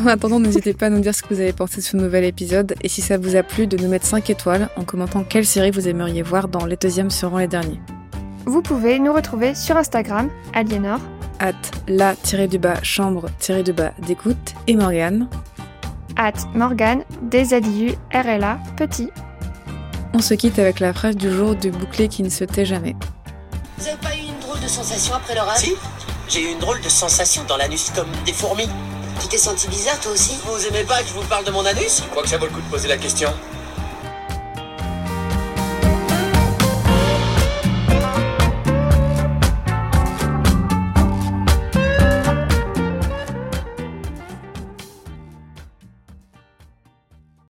En attendant, n'hésitez pas à nous dire ce que vous avez pensé de ce nouvel épisode et si ça vous a plu, de nous mettre 5 étoiles en commentant quelle série vous aimeriez voir dans Les deuxièmes seront les derniers. Vous pouvez nous retrouver sur Instagram, Aliénor, at la-du-bas chambre-du-bas d'écoute et Morgane, at Morgane, D-Z-I-U-R-L-A, petit. On se quitte avec la phrase du jour du bouclé qui ne se tait jamais. Vous avez pas eu une drôle de sensation après l'orage? Si, j'ai eu une drôle de sensation dans l'anus comme des fourmis. Tu t'es senti bizarre toi aussi Vous aimez pas que je vous parle de mon anus Je crois que ça vaut le coup de poser la question.